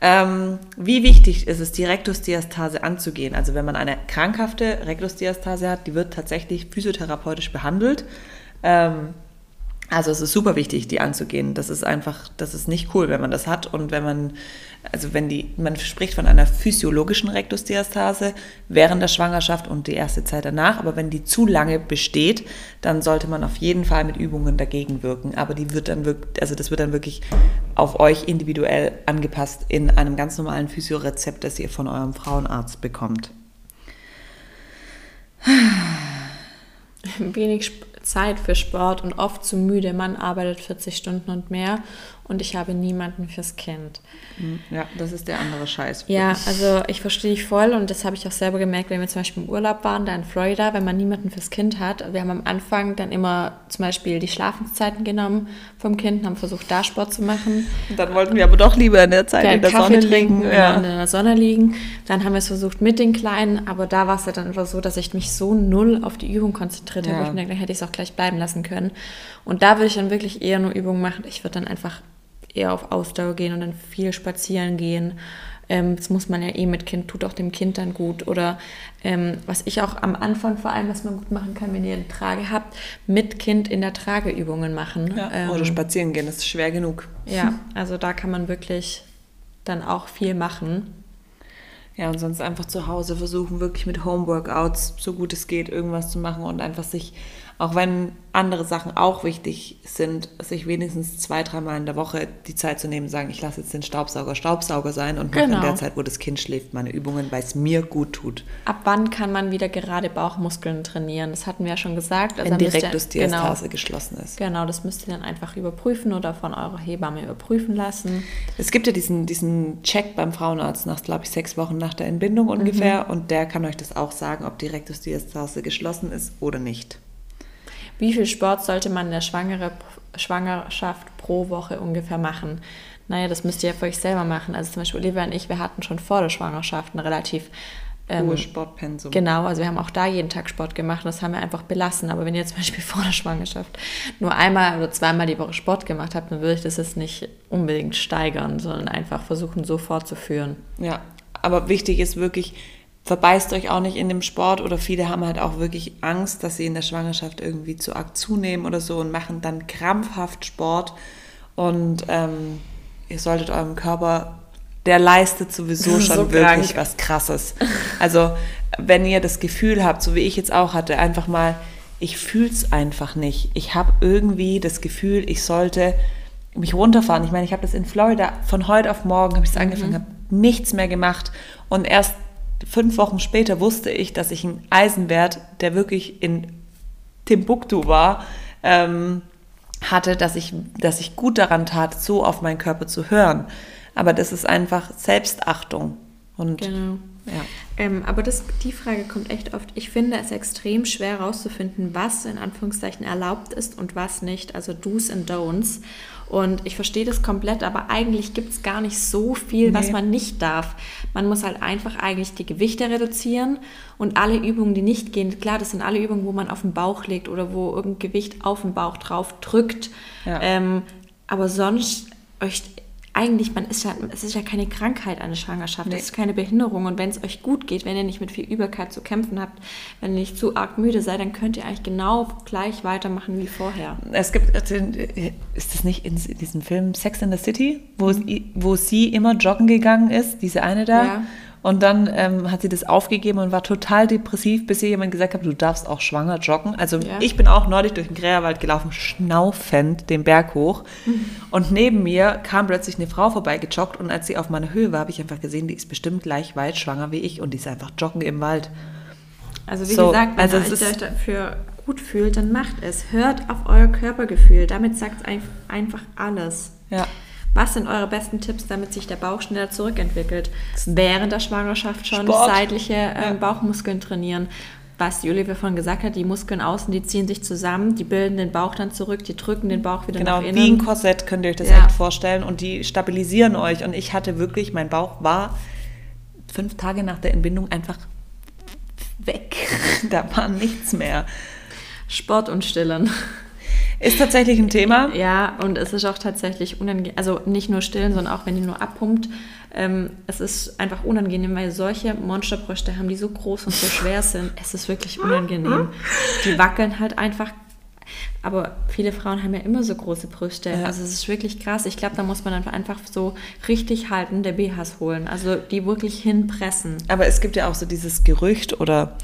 Ähm, wie wichtig ist es, die Rektusdiastase anzugehen? Also wenn man eine krankhafte Rektusdiastase hat, die wird tatsächlich physiotherapeutisch behandelt. Ähm, also es ist super wichtig, die anzugehen. Das ist einfach, das ist nicht cool, wenn man das hat und wenn man also wenn die, man spricht von einer physiologischen Rektusdiastase während der Schwangerschaft und die erste Zeit danach, aber wenn die zu lange besteht, dann sollte man auf jeden Fall mit Übungen dagegen wirken. Aber die wird dann wirklich, also das wird dann wirklich auf euch individuell angepasst in einem ganz normalen Physiorezept, das ihr von eurem Frauenarzt bekommt. Wenig Zeit für Sport und oft zu müde. Man arbeitet 40 Stunden und mehr und ich habe niemanden fürs Kind. Hm, ja, das ist der andere Scheiß. Ja, also ich verstehe dich voll und das habe ich auch selber gemerkt, wenn wir zum Beispiel im Urlaub waren, da in Florida, wenn man niemanden fürs Kind hat. Wir haben am Anfang dann immer zum Beispiel die Schlafenszeiten genommen vom Kind, haben versucht, da Sport zu machen. Und dann wollten wir aber doch lieber in der Zeit in der Kaffee Sonne trinken, ja. in der Sonne liegen. Dann haben wir es versucht mit den Kleinen, aber da war es ja dann einfach so, dass ich mich so null auf die Übung konzentriert ja. habe. Ich denke, dann hätte ich es auch gleich bleiben lassen können. Und da würde ich dann wirklich eher nur Übungen machen. Ich würde dann einfach eher auf Ausdauer gehen und dann viel spazieren gehen. Ähm, das muss man ja eh mit Kind, tut auch dem Kind dann gut. Oder ähm, was ich auch am Anfang vor allem, was man gut machen kann, wenn ihr eine Trage habt, mit Kind in der Trageübungen machen. Ja, ähm, oder spazieren gehen, das ist schwer genug. Ja, also da kann man wirklich dann auch viel machen. Ja, und sonst einfach zu Hause versuchen, wirklich mit Homeworkouts, so gut es geht, irgendwas zu machen und einfach sich auch wenn andere Sachen auch wichtig sind, sich wenigstens zwei, dreimal in der Woche die Zeit zu nehmen, sagen, ich lasse jetzt den Staubsauger Staubsauger sein und mache in der genau. Zeit, wo das Kind schläft, meine Übungen, weil es mir gut tut. Ab wann kann man wieder gerade Bauchmuskeln trainieren? Das hatten wir ja schon gesagt. Also wenn die Rektusdiastase genau, geschlossen ist. Genau, das müsst ihr dann einfach überprüfen oder von eurer Hebamme überprüfen lassen. Es gibt ja diesen, diesen Check beim Frauenarzt nach, glaube ich, sechs Wochen nach der Entbindung ungefähr mhm. und der kann euch das auch sagen, ob die Rektusdiastase geschlossen ist oder nicht. Wie viel Sport sollte man in der Schwangere, Schwangerschaft pro Woche ungefähr machen? Naja, das müsst ihr ja für euch selber machen. Also zum Beispiel Olivia und ich, wir hatten schon vor der Schwangerschaft einen relativ ähm, Hohe Sportpensum. Genau, also wir haben auch da jeden Tag Sport gemacht und das haben wir einfach belassen. Aber wenn ihr zum Beispiel <laughs> vor der Schwangerschaft nur einmal oder zweimal die Woche Sport gemacht habt, dann würde ich das jetzt nicht unbedingt steigern, sondern einfach versuchen, so fortzuführen. Ja, aber wichtig ist wirklich, verbeißt euch auch nicht in dem Sport oder viele haben halt auch wirklich Angst, dass sie in der Schwangerschaft irgendwie zu arg zunehmen oder so und machen dann krampfhaft Sport und ähm, ihr solltet eurem Körper der leistet sowieso <laughs> schon so wirklich was Krasses. Also wenn ihr das Gefühl habt, so wie ich jetzt auch hatte, einfach mal, ich fühle es einfach nicht. Ich habe irgendwie das Gefühl, ich sollte mich runterfahren. Ich meine, ich habe das in Florida von heute auf morgen, habe ich es mhm. angefangen, habe nichts mehr gemacht und erst fünf Wochen später wusste ich, dass ich einen Eisenwert, der wirklich in Timbuktu war, ähm, hatte, dass ich, dass ich gut daran tat, so auf meinen Körper zu hören. Aber das ist einfach Selbstachtung. Und genau. Ja. Ähm, aber das, die Frage kommt echt oft. Ich finde es extrem schwer herauszufinden, was in Anführungszeichen erlaubt ist und was nicht. Also Do's and Don'ts. Und ich verstehe das komplett, aber eigentlich gibt es gar nicht so viel, nee. was man nicht darf. Man muss halt einfach eigentlich die Gewichte reduzieren und alle Übungen, die nicht gehen, klar, das sind alle Übungen, wo man auf den Bauch legt oder wo irgendein Gewicht auf den Bauch drauf drückt. Ja. Ähm, aber sonst euch eigentlich, man ist ja, es ist ja keine Krankheit eine Schwangerschaft, nee. es ist keine Behinderung und wenn es euch gut geht, wenn ihr nicht mit viel Übelkeit zu kämpfen habt, wenn ihr nicht zu arg müde seid, dann könnt ihr eigentlich genau gleich weitermachen wie vorher. Es gibt, ist das nicht in diesem Film Sex in the City, wo, mhm. wo sie immer joggen gegangen ist, diese eine da? Ja. Und dann ähm, hat sie das aufgegeben und war total depressiv, bis ihr jemand gesagt hat, du darfst auch schwanger joggen. Also ja. ich bin auch neulich durch den Gräerwald gelaufen, schnaufend den Berg hoch. Mhm. Und neben mir kam plötzlich eine Frau vorbei gejoggt und als sie auf meiner Höhe war, habe ich einfach gesehen, die ist bestimmt gleich weit schwanger wie ich und die ist einfach joggen im Wald. Also wie so, gesagt, wenn also ihr euch dafür gut fühlt, dann macht es. Hört auf euer Körpergefühl. Damit sagt es einfach alles. Ja. Was sind eure besten Tipps, damit sich der Bauch schneller zurückentwickelt? Während der Schwangerschaft schon Sport. seitliche äh. Bauchmuskeln trainieren. Was die Olivia vorhin gesagt hat, die Muskeln außen, die ziehen sich zusammen, die bilden den Bauch dann zurück, die drücken den Bauch wieder genau, nach innen. Genau, wie ein Korsett könnt ihr euch das ja. echt vorstellen und die stabilisieren euch. Und ich hatte wirklich, mein Bauch war fünf Tage nach der Entbindung einfach weg. <laughs> da war nichts mehr. Sport und Stillen. Ist tatsächlich ein Thema. Ja, und es ist auch tatsächlich unangenehm, also nicht nur stillen, sondern auch wenn die nur abpumpt. Ähm, es ist einfach unangenehm, weil solche Monsterbrüste haben, die so groß und so schwer sind. Es ist wirklich unangenehm. <laughs> Die wackeln halt einfach. Aber viele Frauen haben ja immer so große Brüste. Ja. Also es ist wirklich krass. Ich glaube, da muss man einfach so richtig halten, der BHs holen. Also die wirklich hinpressen. Aber es gibt ja auch so dieses Gerücht oder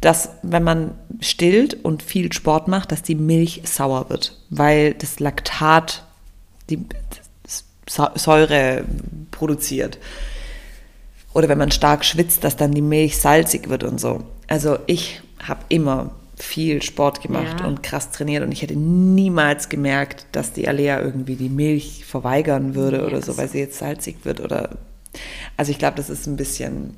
dass wenn man stillt und viel Sport macht, dass die Milch sauer wird, weil das Laktat die Säure produziert. Oder wenn man stark schwitzt, dass dann die Milch salzig wird und so. Also ich habe immer viel Sport gemacht ja. und krass trainiert und ich hätte niemals gemerkt, dass die Alea irgendwie die Milch verweigern würde yes. oder so, weil sie jetzt salzig wird oder also ich glaube, das ist ein bisschen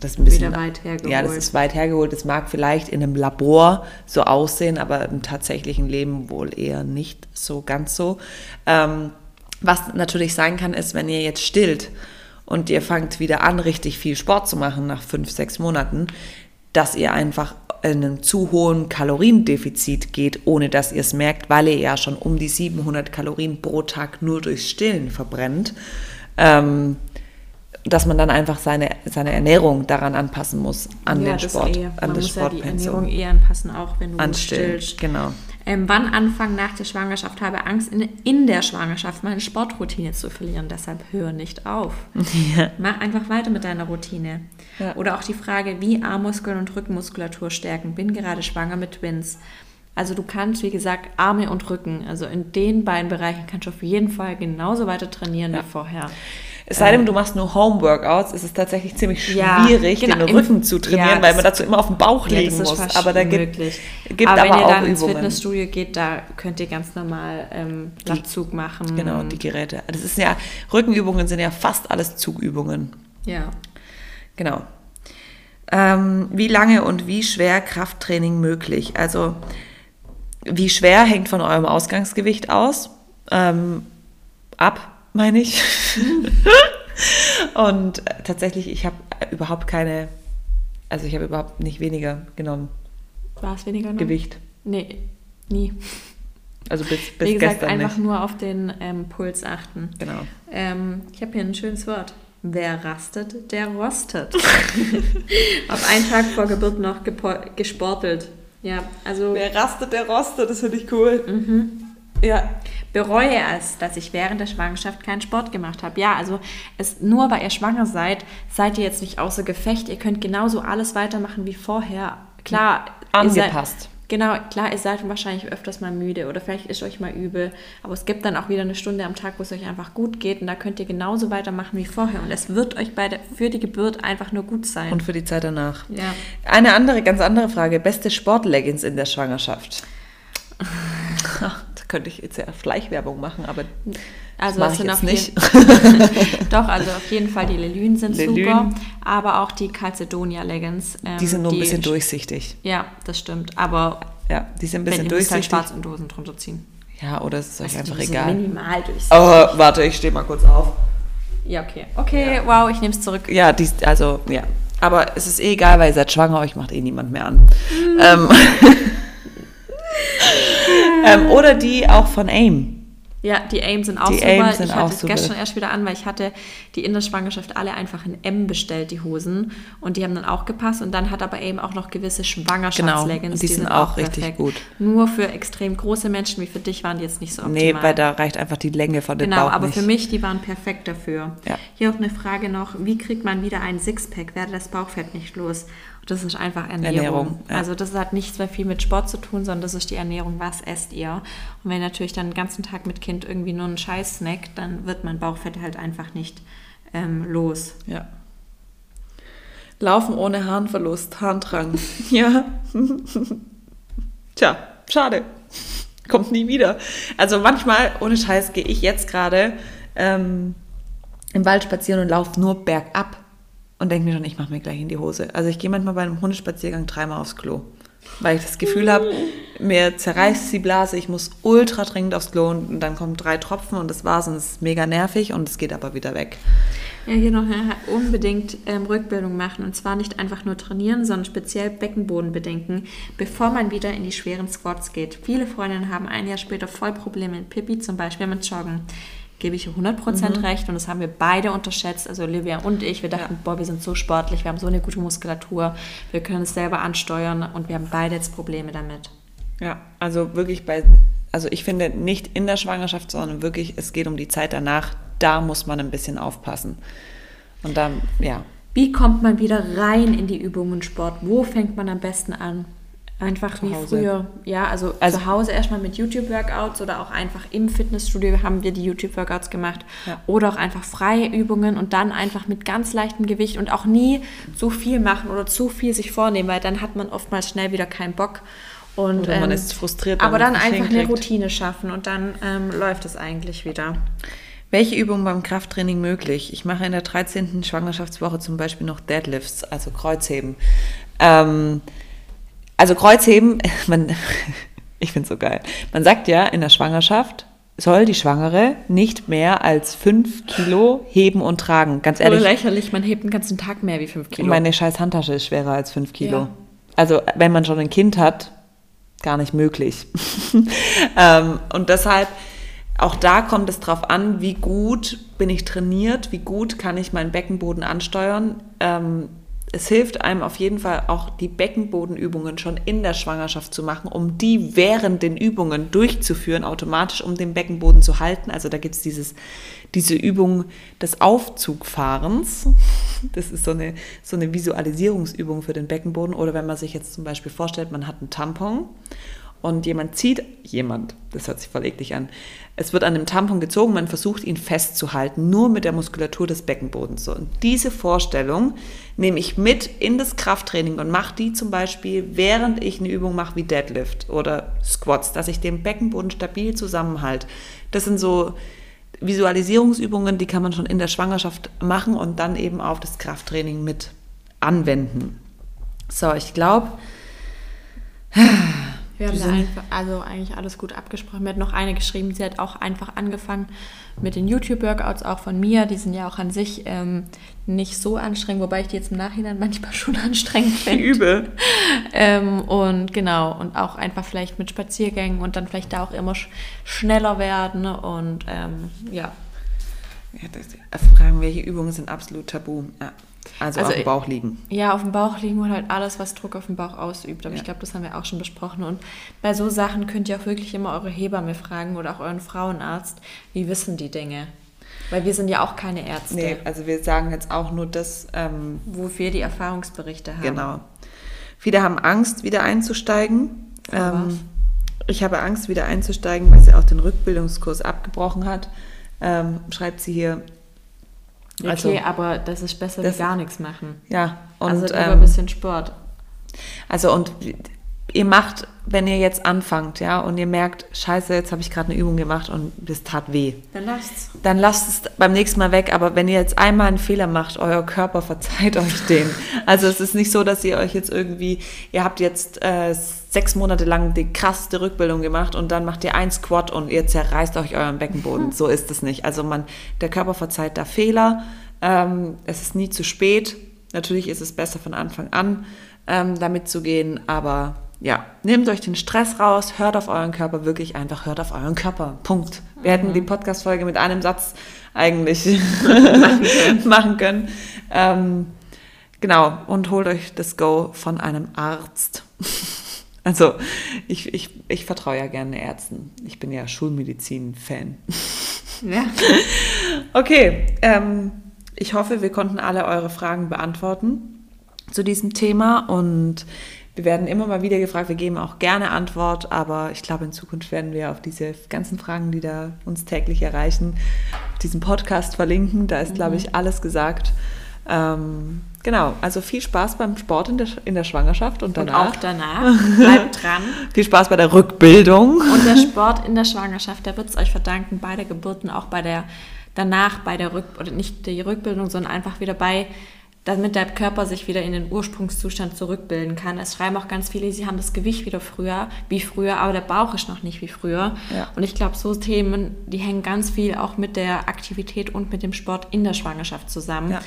das ist ein bisschen, Wieder weit hergeholt. Ja, das ist weit hergeholt. Das mag vielleicht in einem Labor so aussehen, aber im tatsächlichen Leben wohl eher nicht so ganz so. Ähm, was natürlich sein kann, ist, wenn ihr jetzt stillt und ihr fangt wieder an, richtig viel Sport zu machen nach fünf, sechs Monaten, dass ihr einfach in einen zu hohen Kaloriendefizit geht, ohne dass ihr es merkt, weil ihr ja schon um die 700 Kalorien pro Tag nur durchs Stillen verbrennt. Ähm, dass man dann einfach seine, seine Ernährung daran anpassen muss, an ja, den Sport, eh. an das muss ja die Ernährung eh anpassen, auch wenn du Anstillen, stillst. genau. Ähm, wann anfangen nach der Schwangerschaft? Habe Angst, in, in der Schwangerschaft meine Sportroutine zu verlieren. Deshalb hör nicht auf. <laughs> Ja. Mach einfach weiter mit deiner Routine. Ja. Oder auch die Frage, wie Armmuskeln und Rückenmuskulatur stärken. Bin gerade schwanger mit Twins. Also du kannst, wie gesagt, Arme und Rücken, also in den beiden Bereichen kannst du auf jeden Fall genauso weiter trainieren ja. wie vorher. Es sei denn, du machst nur Home-Workouts, ist es tatsächlich ziemlich schwierig, ja, genau, den Rücken zu trainieren, ja, weil man dazu immer auf dem Bauch liegen ja, muss. Aber da gibt, gibt aber, aber wenn ihr dann ins Fitnessstudio geht, da könnt ihr ganz normal ähm, Latzug machen. Genau, die Geräte. Das ist ja, Rückenübungen sind ja fast alles Zugübungen. Ja. Genau. Ähm, wie lange und wie schwer Krafttraining möglich? Also wie schwer hängt von eurem Ausgangsgewicht aus? Ähm, ab meine ich. <laughs> und tatsächlich, ich habe überhaupt keine Also ich habe überhaupt nicht weniger genommen. War es weniger noch? Gewicht. Nee, nie. Also bis, bis Wie gesagt, gestern einfach nicht. nur auf den ähm, Puls achten. Genau. Ähm, ich habe hier ein schönes Wort. Wer rastet, der rostet. <laughs> auf einen Tag vor Geburt noch gesportelt. Ja, also Wer rastet, der rostet. Das finde ich cool. Mhm. Ja. bereue es, dass ich während der Schwangerschaft keinen Sport gemacht habe. Ja, also es, nur weil ihr schwanger seid, seid ihr jetzt nicht außer Gefecht. Ihr könnt genauso alles weitermachen wie vorher. Klar, Angepasst. Genau, klar, ihr seid wahrscheinlich öfters mal müde oder vielleicht ist euch mal übel, aber es gibt dann auch wieder eine Stunde am Tag, wo es euch einfach gut geht und da könnt ihr genauso weitermachen wie vorher und es wird euch bei der, für die Geburt einfach nur gut sein. Und für die Zeit danach. ja. Eine andere, ganz andere Frage. Beste Sportleggings in der Schwangerschaft? <laughs> könnte ich jetzt ja Schleichwerbung machen, aber Also das mache ich jetzt nicht. <laughs> doch, also auf jeden Fall die Lelyn sind Lelyn. super, aber auch die Calcedonia Leggings. ähm, Die sind nur ein bisschen durchsichtig. Ja, das stimmt, aber Ja, die sind ein wenn bisschen müsst halt durchsichtig. schwarz und Hosen drunter ziehen. Ja, oder es ist euch Also einfach die sind egal. minimal durchsichtig. Oh, warte, ich stehe mal kurz auf. Ja, okay. Okay, wow, ich nehme es zurück. Ja, die, also, ja. Aber es ist eh egal, weil ihr seid schwanger, euch macht eh niemand mehr an. Ähm, <laughs> ähm, oder die auch von AIM. Ja, die AIM sind auch Die super. AIM sind ich hatte auch es gestern erst wieder an, weil ich hatte die in der Schwangerschaft alle einfach in M bestellt, die Hosen. Und die haben dann auch gepasst. Und dann hat aber AIM auch noch gewisse Schwangerschaftsleggings. Genau, und die sind auch richtig gut. Nur für extrem große Menschen wie für dich waren die jetzt nicht so optimal. Nee, weil da reicht einfach die Länge von dem Genau, Bauch aber nicht. für mich, die waren perfekt dafür. Ja. Hier auch eine Frage noch, wie kriegt man wieder einen Sixpack? Werde das Bauchfett nicht los? Das ist einfach Ernährung. Ernährung, ja. Also das hat nichts mehr viel mit Sport zu tun, sondern das ist die Ernährung. Was esst ihr? Und wenn natürlich dann den ganzen Tag mit Kind irgendwie nur einen Scheiß snackt, dann wird mein Bauchfett halt einfach nicht ähm, los. Ja. Laufen ohne Harnverlust, Harndrang. <laughs> ja. <laughs> Tja, schade. Kommt nie wieder. Also manchmal, ohne Scheiß, gehe ich jetzt gerade ähm, im Wald spazieren und laufe nur bergab und denke mir schon, ich mache mir gleich in die Hose. Also ich gehe manchmal bei einem Hundespaziergang dreimal aufs Klo. Weil ich das Gefühl habe, mir zerreißt die Blase, ich muss ultra dringend aufs Klo und dann kommen drei Tropfen und das war's und es ist mega nervig und es geht aber wieder weg. Ja, hier noch unbedingt ähm, Rückbildung machen und zwar nicht einfach nur trainieren, sondern speziell Beckenboden bedenken, bevor man wieder in die schweren Squats geht. Viele Freundinnen haben ein Jahr später voll Probleme mit Pipi, zum Beispiel mit Joggen. Gebe ich 100% recht und das haben wir beide unterschätzt, also Olivia und ich. Wir dachten, boah, wir sind so sportlich, wir haben so eine gute Muskulatur, wir können es selber ansteuern und wir haben beide jetzt Probleme damit. Ja, also wirklich bei, also ich finde nicht in der Schwangerschaft, sondern wirklich, es geht um die Zeit danach, da muss man ein bisschen aufpassen. Und dann, ja, Wie kommt man wieder rein in die Übungen Sport? Wo fängt man am besten an? Einfach wie Hause. früher. Ja, also, Also- zu Hause erstmal mit YouTube-Workouts oder auch einfach im Fitnessstudio haben wir die YouTube-Workouts gemacht. Ja. Oder auch einfach freie Übungen und dann einfach mit ganz leichtem Gewicht und auch nie zu viel machen oder zu viel sich vornehmen, weil dann hat man oftmals schnell wieder keinen Bock. Und, Oder man ist frustriert, Aber dann einfach eine. Routine schaffen und dann ähm, läuft es eigentlich wieder. Welche Übungen beim Krafttraining möglich? Ich mache in der 13. Schwangerschaftswoche zum Beispiel noch Deadlifts, also Kreuzheben. Ähm, also Kreuzheben, <laughs> man, <laughs> ich finde es so geil. Man sagt ja, in der Schwangerschaft soll die Schwangere nicht mehr als 5 Kilo heben und tragen. Ganz Ehrlich? ehrlich, lächerlich, man hebt den ganzen Tag mehr wie 5 Kilo. meine scheiß Handtasche ist schwerer als 5 Kilo. Ja. Also wenn man schon ein Kind hat, gar nicht möglich. <laughs> ähm, und deshalb, auch da kommt es drauf an, wie gut bin ich trainiert, wie gut kann ich meinen Beckenboden ansteuern. Ähm, es hilft einem auf jeden Fall auch die Beckenbodenübungen schon in der Schwangerschaft zu machen, um die während den Übungen durchzuführen, automatisch um den Beckenboden zu halten. Also da gibt es dieses, diese Übung des Aufzugfahrens. <laughs> Das ist so eine, so eine Visualisierungsübung für den Beckenboden. Oder wenn man sich jetzt zum Beispiel vorstellt, man hat einen Tampon und jemand zieht, jemand, das hört sich voll eklig an, es wird an dem Tampon gezogen, man versucht ihn festzuhalten, nur mit der Muskulatur des Beckenbodens. Und diese Vorstellung nehme ich mit in das Krafttraining und mache die zum Beispiel, während ich eine Übung mache wie Deadlift oder Squats, dass ich den Beckenboden stabil zusammenhalte. Das sind so Visualisierungsübungen, die kann man schon in der Schwangerschaft machen und dann eben auf das Krafttraining mit anwenden. So, ich glaube, Wir haben da einfach, also eigentlich alles gut abgesprochen. Mir hat noch eine geschrieben, sie hat auch einfach angefangen mit den YouTube-Workouts, auch von mir. Die sind ja auch an sich ähm, nicht so anstrengend, wobei ich die jetzt im Nachhinein manchmal <laughs> schon anstrengend finde. Übel. Ähm, und genau, und auch einfach vielleicht mit Spaziergängen und dann vielleicht da auch immer sch schneller werden. Und ähm, ja, Ja, das, fragen, welche Übungen sind absolut tabu? Ja. Also, Also auf dem Bauch liegen. Ja, auf dem Bauch liegen und halt alles, was Druck auf den Bauch ausübt. Aber Ja. ich glaube, das haben wir auch schon besprochen. Und bei so Sachen könnt ihr auch wirklich immer eure Hebamme fragen oder auch euren Frauenarzt. Wie wissen die Dinge? Weil wir sind ja auch keine Ärzte, Nee, also wir sagen jetzt auch nur das, ähm, wofür die Erfahrungsberichte haben. genau. Viele haben Angst, wieder einzusteigen. Ähm, ich habe Angst, wieder einzusteigen, weil sie auch den Rückbildungskurs abgebrochen hat. Ähm, schreibt sie hier. Okay, Also, aber das ist besser das- wie gar nichts machen. ja, und also lieber ähm, ein bisschen Sport. Also und ihr macht, wenn ihr jetzt anfangt, ja, und ihr merkt, scheiße, jetzt habe ich gerade eine Übung gemacht und das tat weh. Dann lasst's. Dann lasst es beim nächsten Mal weg. Aber wenn ihr jetzt einmal einen Fehler macht, euer Körper verzeiht <laughs> euch den. Also es ist nicht so, dass ihr euch jetzt irgendwie, ihr habt jetzt äh, sechs Monate lang die krasseste Rückbildung gemacht und dann macht ihr ein Squat und ihr zerreißt euch euren Beckenboden. So ist es nicht. Also man, der Körper verzeiht da Fehler. Ähm, es ist nie zu spät. Natürlich ist es besser von Anfang an ähm, damit zu gehen, aber ja, nehmt euch den Stress raus, hört auf euren Körper, wirklich einfach hört auf euren Körper. Punkt. Wir hätten die Podcast-Folge mit einem Satz eigentlich <laughs> machen können. Ähm, genau, und holt euch das Go von einem Arzt. <laughs> Also, ich, ich, ich vertraue ja gerne Ärzten. Ich bin ja Schulmedizin-Fan. Ja. <laughs> Okay, ähm, ich hoffe, wir konnten alle eure Fragen beantworten zu diesem Thema und wir werden immer mal wieder gefragt, wir geben auch gerne Antwort, aber ich glaube, in Zukunft werden wir auf diese ganzen Fragen, die da uns täglich erreichen, diesen Podcast verlinken. Da ist, glaube ich, alles gesagt. Ähm, genau, also viel Spaß beim Sport in der, in der Schwangerschaft und Und danach. auch danach. <laughs> Bleibt dran. viel Spaß bei der Rückbildung. Und der Sport in der Schwangerschaft, der wird es euch verdanken, bei der Geburt und auch bei der, danach bei der Rück, oder nicht die Rückbildung, sondern einfach wieder bei, damit der Körper sich wieder in den Ursprungszustand zurückbilden kann. Es schreiben auch ganz viele, sie haben das Gewicht wieder früher, wie früher, aber der Bauch ist noch nicht wie früher. Ja. Und ich glaube, so Themen, die hängen ganz viel auch mit der Aktivität und mit dem Sport in der Schwangerschaft zusammen. Ja.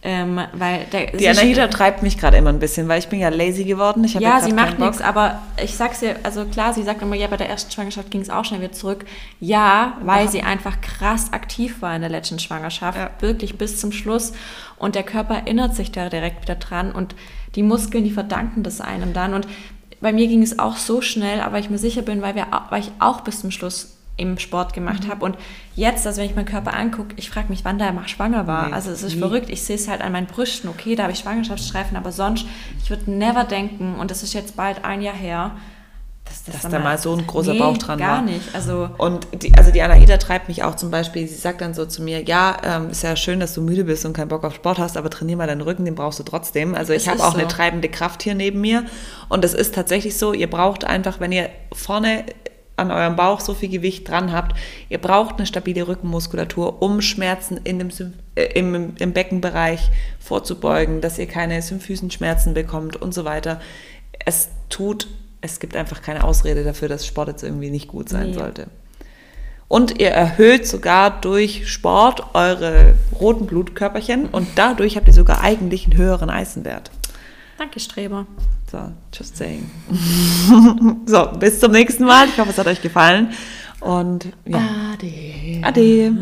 Ähm, weil der, Die Anahita treibt mich gerade immer ein bisschen, weil ich bin ja lazy geworden. Ich ja, sie macht nichts, aber ich sag's ihr, also klar, sie sagt immer, ja, bei der ersten Schwangerschaft ging es auch schnell wieder zurück. Ja, weil sie einfach krass aktiv war in der letzten Schwangerschaft, Ja. wirklich bis zum Schluss. Und der Körper erinnert sich da direkt wieder dran und die Muskeln, die verdanken das einem dann. Und bei mir ging es auch so schnell, aber ich mir sicher bin, weil, wir, weil ich auch bis zum Schluss im Sport gemacht Mhm. habe. Und jetzt, also wenn ich meinen Körper angucke, ich frage mich, wann der mal schwanger war. Nee, also es ist nie. verrückt. Ich sehe es halt an meinen Brüsten. Okay, da habe ich Schwangerschaftsstreifen, aber sonst, ich würde never denken, und das ist jetzt bald ein Jahr her, dass, das Dass da mal so ein großer nee, Bauch dran gar war. nicht. Also Und die, also die Anaida treibt mich auch zum Beispiel, sie sagt dann so zu mir, ja, ähm, ist ja schön, dass du müde bist und keinen Bock auf Sport hast, aber trainier mal deinen Rücken, den brauchst du trotzdem. Also ich habe auch so. eine treibende Kraft hier neben mir und es ist tatsächlich so, ihr braucht einfach, wenn ihr vorne an eurem Bauch so viel Gewicht dran habt, ihr braucht eine stabile Rückenmuskulatur, um Schmerzen in dem, äh, im, im Beckenbereich vorzubeugen, dass ihr keine Symphysenschmerzen bekommt und so weiter. Es tut, es gibt einfach keine Ausrede dafür, dass Sport jetzt irgendwie nicht gut sein Nee. sollte. Und ihr erhöht sogar durch Sport eure roten Blutkörperchen und dadurch habt ihr sogar eigentlich einen höheren Eisenwert. Danke, Streber. So, just saying. <laughs> so, bis zum nächsten Mal. Ich hoffe, es hat euch gefallen. Und ja, Ade. ade.